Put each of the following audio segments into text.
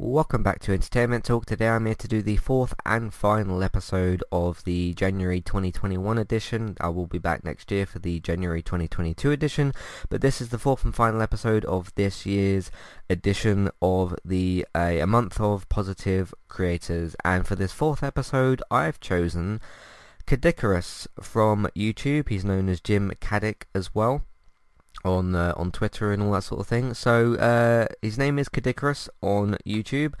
Welcome back to Entertainment Talk. Today I'm here to do the fourth and final episode of the January 2021 edition. I will be back next year for the January 2022 edition, but this is the fourth and final episode of this year's edition of the uh, A Month of Positive Creators. And for this fourth episode, I've chosen Caddicarus from YouTube. He's known as Jim Caddick as well on uh, on Twitter and all that sort of thing. So uh, his name is Caddicarus on YouTube.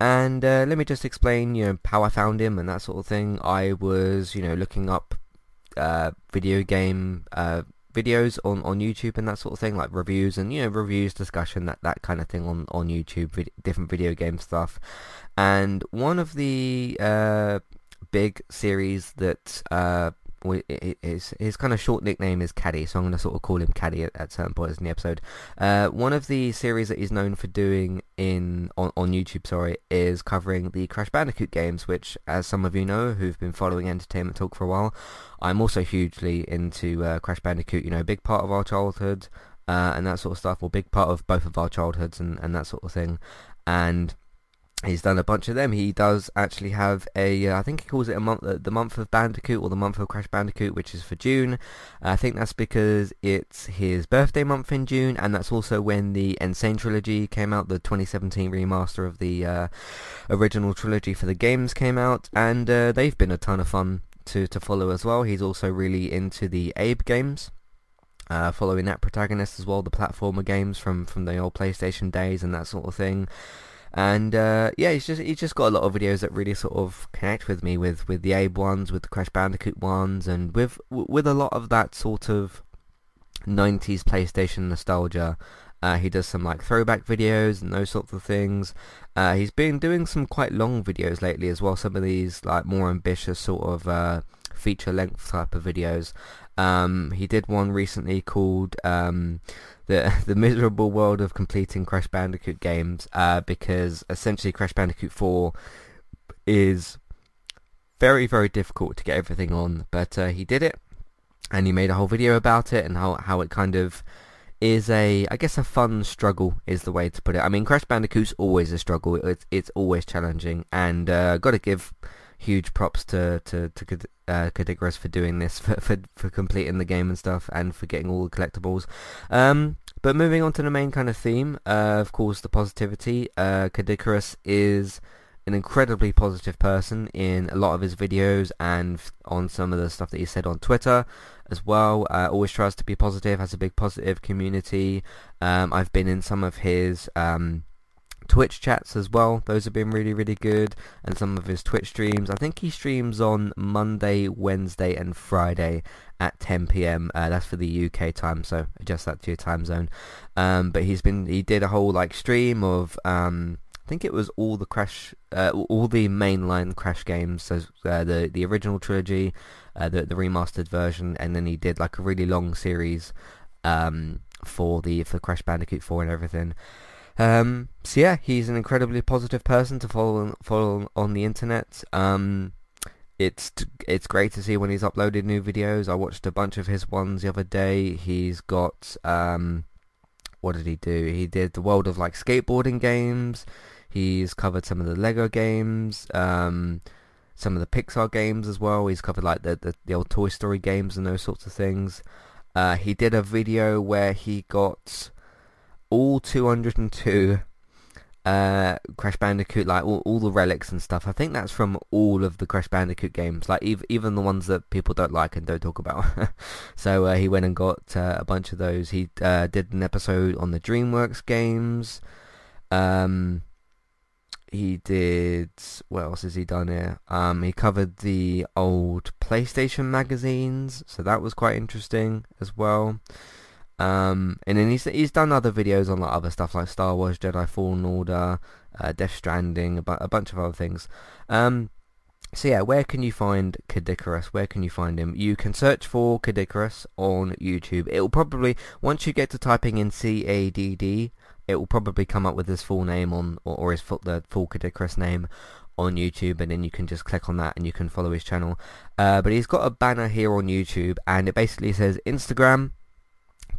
And uh, let me just explain, you know, how I found him and that sort of thing. I was, you know, looking up uh, video game uh, videos on, on YouTube and that sort of thing, like reviews and, you know, reviews, discussion, that, that kind of thing on, on YouTube, vid- different video game stuff. And one of the uh, big series that his his kind of short nickname is Caddy, so I'm going to sort of call him Caddy at, at certain points in the episode. Uh, one of the series that he's known for doing in on, on YouTube, sorry, is covering the Crash Bandicoot games, which, as some of you know who've been following Entertainment Talk for a while, I'm also hugely into uh, Crash Bandicoot. You know, a big part of our childhood uh, and that sort of stuff, or big part of both of our childhoods and, and that sort of thing. And He's done a bunch of them. He does actually have a, uh, I think he calls it a month, uh, the month of Bandicoot or the month of Crash Bandicoot, which is for June. I think that's because it's his birthday month in June, and that's also when the N. Sane trilogy came out, the 2017 remaster of the uh, original trilogy for the games came out, and uh, they've been a ton of fun to, to follow as well. He's also really into the Abe games. Uh, following that protagonist as well, the platformer games from, from the old PlayStation days and that sort of thing and uh, yeah, he's just he's just got a lot of videos that really sort of connect with me with with the Abe ones, with the Crash Bandicoot ones, and with with a lot of that sort of 90s PlayStation nostalgia. Uh, he does some like throwback videos and those sorts of things. Uh, he's been doing some quite long videos lately as well. Some of these like more ambitious sort of uh, feature length type of videos. Um, he did one recently called um, the the miserable world of completing Crash Bandicoot games uh, because essentially Crash Bandicoot 4 is very very difficult to get everything on but uh, he did it and he made a whole video about it and how, how it kind of is a I guess a fun struggle is the way to put it. I mean Crash Bandicoot's always a struggle. It's it's always challenging and uh, got to give huge props to to to uh, for doing this for, for for completing the game and stuff and for getting all the collectibles. Um, but moving on to the main kind of theme, uh, of course, the positivity. Uh, is an incredibly positive person in a lot of his videos and on some of the stuff that he said on Twitter as well. Uh, always tries to be positive, has a big positive community. Um, I've been in some of his um, Twitch chats as well. Those have been really, really good. And some of his Twitch streams. I think he streams on Monday, Wednesday, and Friday at 10 p.m. Uh, that's for the UK time, so adjust that to your time zone. Um, but he's been he did a whole like stream of um, I think it was all the Crash, uh, all the mainline Crash games, so uh, the the original trilogy, uh, the the remastered version, and then he did like a really long series um, for the for Crash Bandicoot 4 and everything. Um, so yeah, he's an incredibly positive person to follow follow on the internet. Um, it's it's great to see when he's uploaded new videos. I watched a bunch of his ones the other day. He's got um, what did he do? He did the world of like skateboarding games. He's covered some of the Lego games, um, some of the Pixar games as well. He's covered like the, the, the old Toy Story games and those sorts of things. Uh, he did a video where he got all 202 uh, Crash Bandicoot, like all, all the relics and stuff. I think that's from all of the Crash Bandicoot games, like ev- even the ones that people don't like and don't talk about. so uh, he went and got uh, a bunch of those. He uh, did an episode on the DreamWorks games. Um, he did. What else has he done here? Um, he covered the old PlayStation magazines, so that was quite interesting as well. Um, and then he's he's done other videos on like other stuff like Star Wars Jedi Fallen Order, uh, Death Stranding, a, bu- a bunch of other things. Um, so yeah, where can you find Caddicarus? Where can you find him? You can search for Caddicarus on YouTube. It will probably once you get to typing in C A D D, it will probably come up with his full name on or, or his full, the full Caddicarus name on YouTube, and then you can just click on that and you can follow his channel. Uh, but he's got a banner here on YouTube, and it basically says Instagram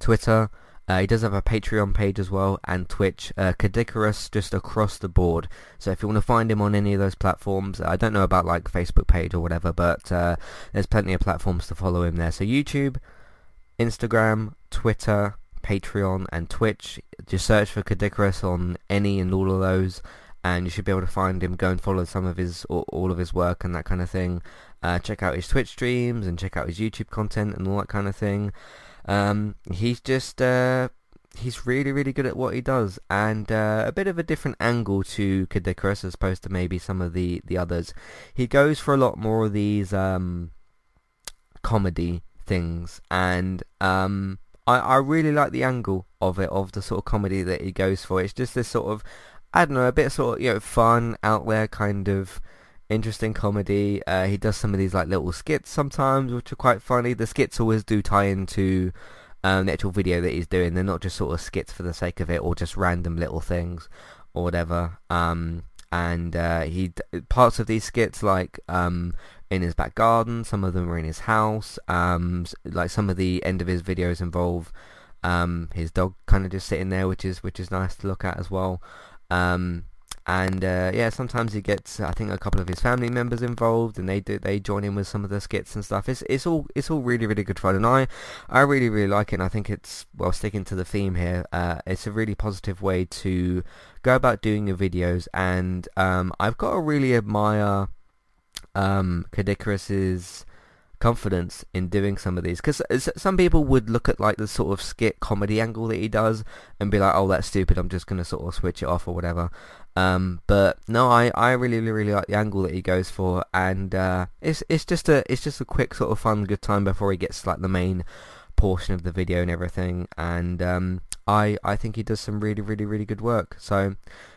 Twitter, Uh, he does have a Patreon page as well and Twitch. Uh, Caddicarus just across the board. So if you want to find him on any of those platforms, I don't know about like Facebook page or whatever, but uh, there's plenty of platforms to follow him there. So YouTube, Instagram, Twitter, Patreon, and Twitch. Just search for Caddicarus on any and all of those, and you should be able to find him. Go and follow some of his all of his work and that kind of thing. Uh, check out his Twitch streams and check out his YouTube content and all that kind of thing. Um, he's just uh, he's really really good at what he does and uh, a bit of a different angle to Caddicarus as opposed to maybe some of the the others. He goes for a lot more of these um, comedy things and um, I, I really like the angle of it of the sort of comedy that he goes for. It's just this sort of I don't know a bit sort of you know fun out there kind of interesting comedy. Uh, he does some of these like little skits sometimes, which are quite funny. The skits always do tie into um, the actual video that he's doing. They're not just sort of skits for the sake of it, or just random little things or whatever. Um, and uh, he parts of these skits like um, in his back garden. Some of them are in his house. Um, like some of the end of his videos involve um, his dog kind of just sitting there, which is which is nice to look at as well. Um, and uh, yeah, sometimes he gets I think a couple of his family members involved, and they do they join in with some of the skits and stuff. It's it's all it's all really really good fun, and I I really really like it. and I think it's well sticking to the theme here. Uh, it's a really positive way to go about doing your videos, and um, I've got to really admire um, confidence in doing some of these. Because some people would look at like the sort of skit comedy angle that he does and be like oh that's stupid. I'm just gonna sort of switch it off or whatever. Um, but no I, I really really like the angle that he goes for and uh, it's it's just a it's just a quick sort of fun good time before he gets like the main portion of the video and everything. And um, I I think he does some really really really good work. So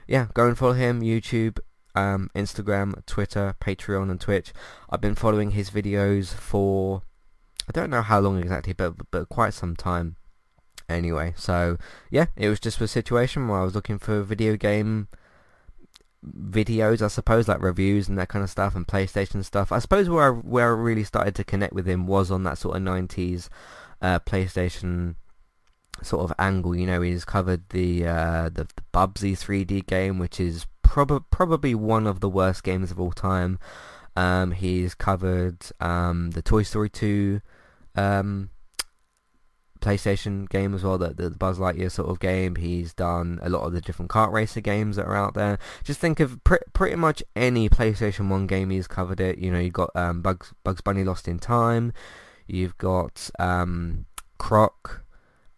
yeah go and follow him YouTube um, Instagram, Twitter, Patreon, and Twitch. I've been following his videos for I don't know how long exactly, but but quite some time. Anyway, so yeah, it was just a situation where I was looking for video game videos, I suppose, like reviews and that kind of stuff, and PlayStation stuff. I suppose where I, where I really started to connect with him was on that sort of '90s uh, PlayStation sort of angle. You know, he's covered the uh, the, the Bubsy 3D game, which is prob- probably one of the worst games of all time. Um, he's covered um, the Toy Story 2 um, PlayStation game as well, the, the Buzz Lightyear sort of game. He's done a lot of the different kart racer games that are out there. Just think of pr- pretty much any PlayStation 1 game he's covered it. You know, you've got um, Bugs, Bugs Bunny Lost in Time. You've got um, Croc.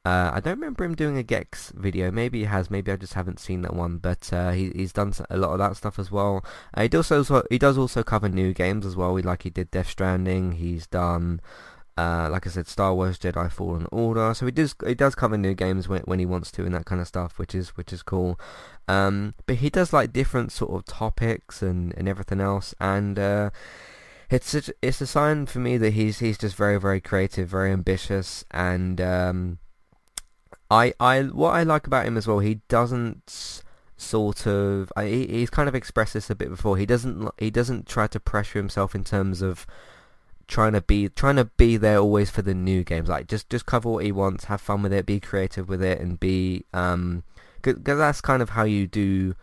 Uh, I don't remember him doing a Gex video. Maybe he has. Maybe I just haven't seen that one. But uh, he, he's done a lot of that stuff as well. Uh, he does also he does also cover new games as well. Like he did Death Stranding. He's done. Uh, like I said, Star Wars Jedi Fallen Order. So he does he does cover new games when when he wants to and that kind of stuff, which is which is cool. Um, but he does like different sort of topics and, and everything else, and uh, it's a, it's a sign for me that he's he's just very very creative, very ambitious, and um, I, I, what I like about him as well, he doesn't sort of, I, he's kind of expressed this a bit before. He doesn't, he doesn't try to pressure himself in terms of trying to be, trying to be there always for the new games. Like just, just cover what he wants, have fun with it, be creative with it, and be, um, because that's kind of how you do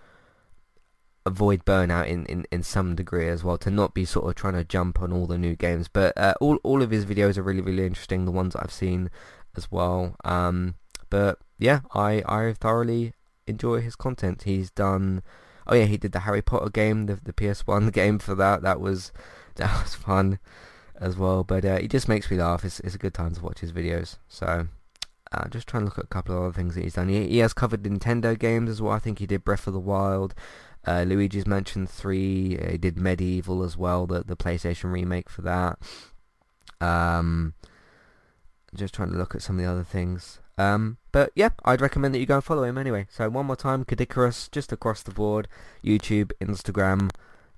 avoid burnout in, in, in some degree as well to not be sort of trying to jump on all the new games but uh, all all of his videos are really really interesting the ones I've seen as well um, but yeah, I I thoroughly enjoy his content. He's done. Oh yeah, he did the Harry Potter game, the the PS1 game for that. That was that was fun as well. But uh, he just makes me laugh. It's it's a good time to watch his videos. So. Uh, just trying to look at a couple of other things that he's done. He, he has covered Nintendo games as well. I think he did Breath of the Wild, uh, Luigi's Mansion 3. Uh, he did MediEvil as well, the the PlayStation remake for that. Um, just trying to look at some of the other things. Um, but yeah, I'd recommend that you go and follow him anyway. So one more time, Caddicarus, just across the board, YouTube, Instagram,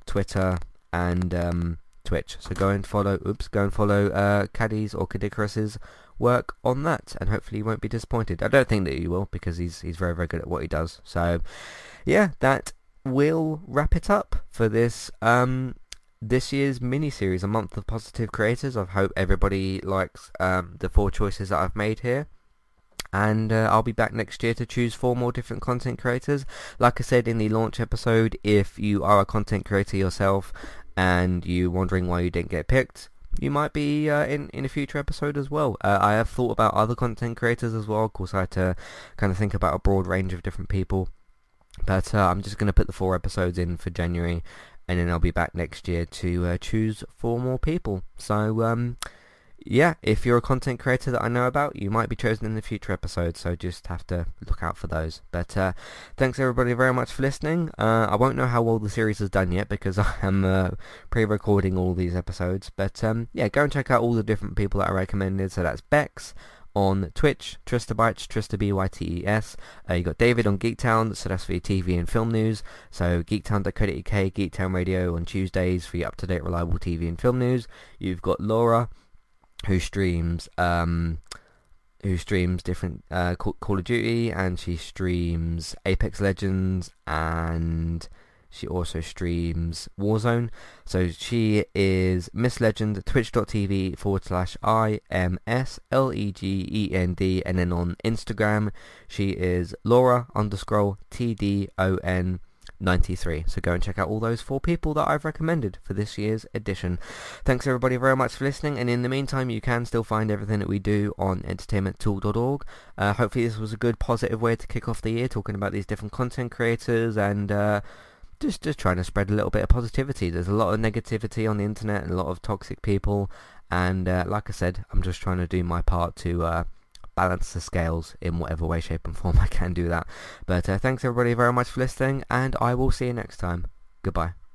Twitter, and um, Twitch. So go and follow, oops, go and follow uh, Caddy's or Caddicarus's work on that, and hopefully you won't be disappointed. I don't think that you will, because he's he's very, very good at what he does. So yeah, that will wrap it up for this um, this year's mini series, a month of positive creators. I hope everybody likes um, the four choices that I've made here and uh, I'll be back next year to choose four more different content creators. Like I said in the launch episode, if you are a content creator yourself and you're wondering why you didn't get picked, you might be uh, in in a future episode as well. Uh, I have thought about other content creators as well. Of course, I had to kind of think about a broad range of different people. But uh, I'm just going to put the four episodes in for January, and then I'll be back next year to uh, choose four more people. So um, yeah, if you're a content creator that I know about, you might be chosen in the future episodes, so just have to look out for those. But uh, thanks everybody very much for listening. Uh, I won't know how well the series has done yet because I am uh, pre-recording all these episodes. But um, yeah, go and check out all the different people that I recommended. So that's Bex on Twitch, Tristabytes, Trista B-Y-T-E-S. Uh, you got David on Geektown, so that's for your TV and film news. So geektown.co.uk, Geektown Radio on Tuesdays for your up-to-date reliable TV and film news. You've got Laura who streams um, who streams different uh, Call of Duty and she streams Apex Legends and she also streams Warzone. So she is Miss Legend, twitch.tv forward slash I-M-S-L-E-G-E-N-D and then on Instagram she is Laura underscore T-D-O-N 93. So go and check out all those four people that I've recommended for this year's edition. Thanks everybody very much for listening and in the meantime you can still find everything that we do on entertainmenttalk.org. Uh, hopefully this was a good positive way to kick off the year talking about these different content creators and uh, just just trying to spread a little bit of positivity. There's a lot of negativity on the internet and a lot of toxic people and uh, like I said I'm just trying to do my part to uh, balance the scales in whatever way, shape and form I can do that. But uh, thanks everybody very much for listening and I will see you next time. Goodbye.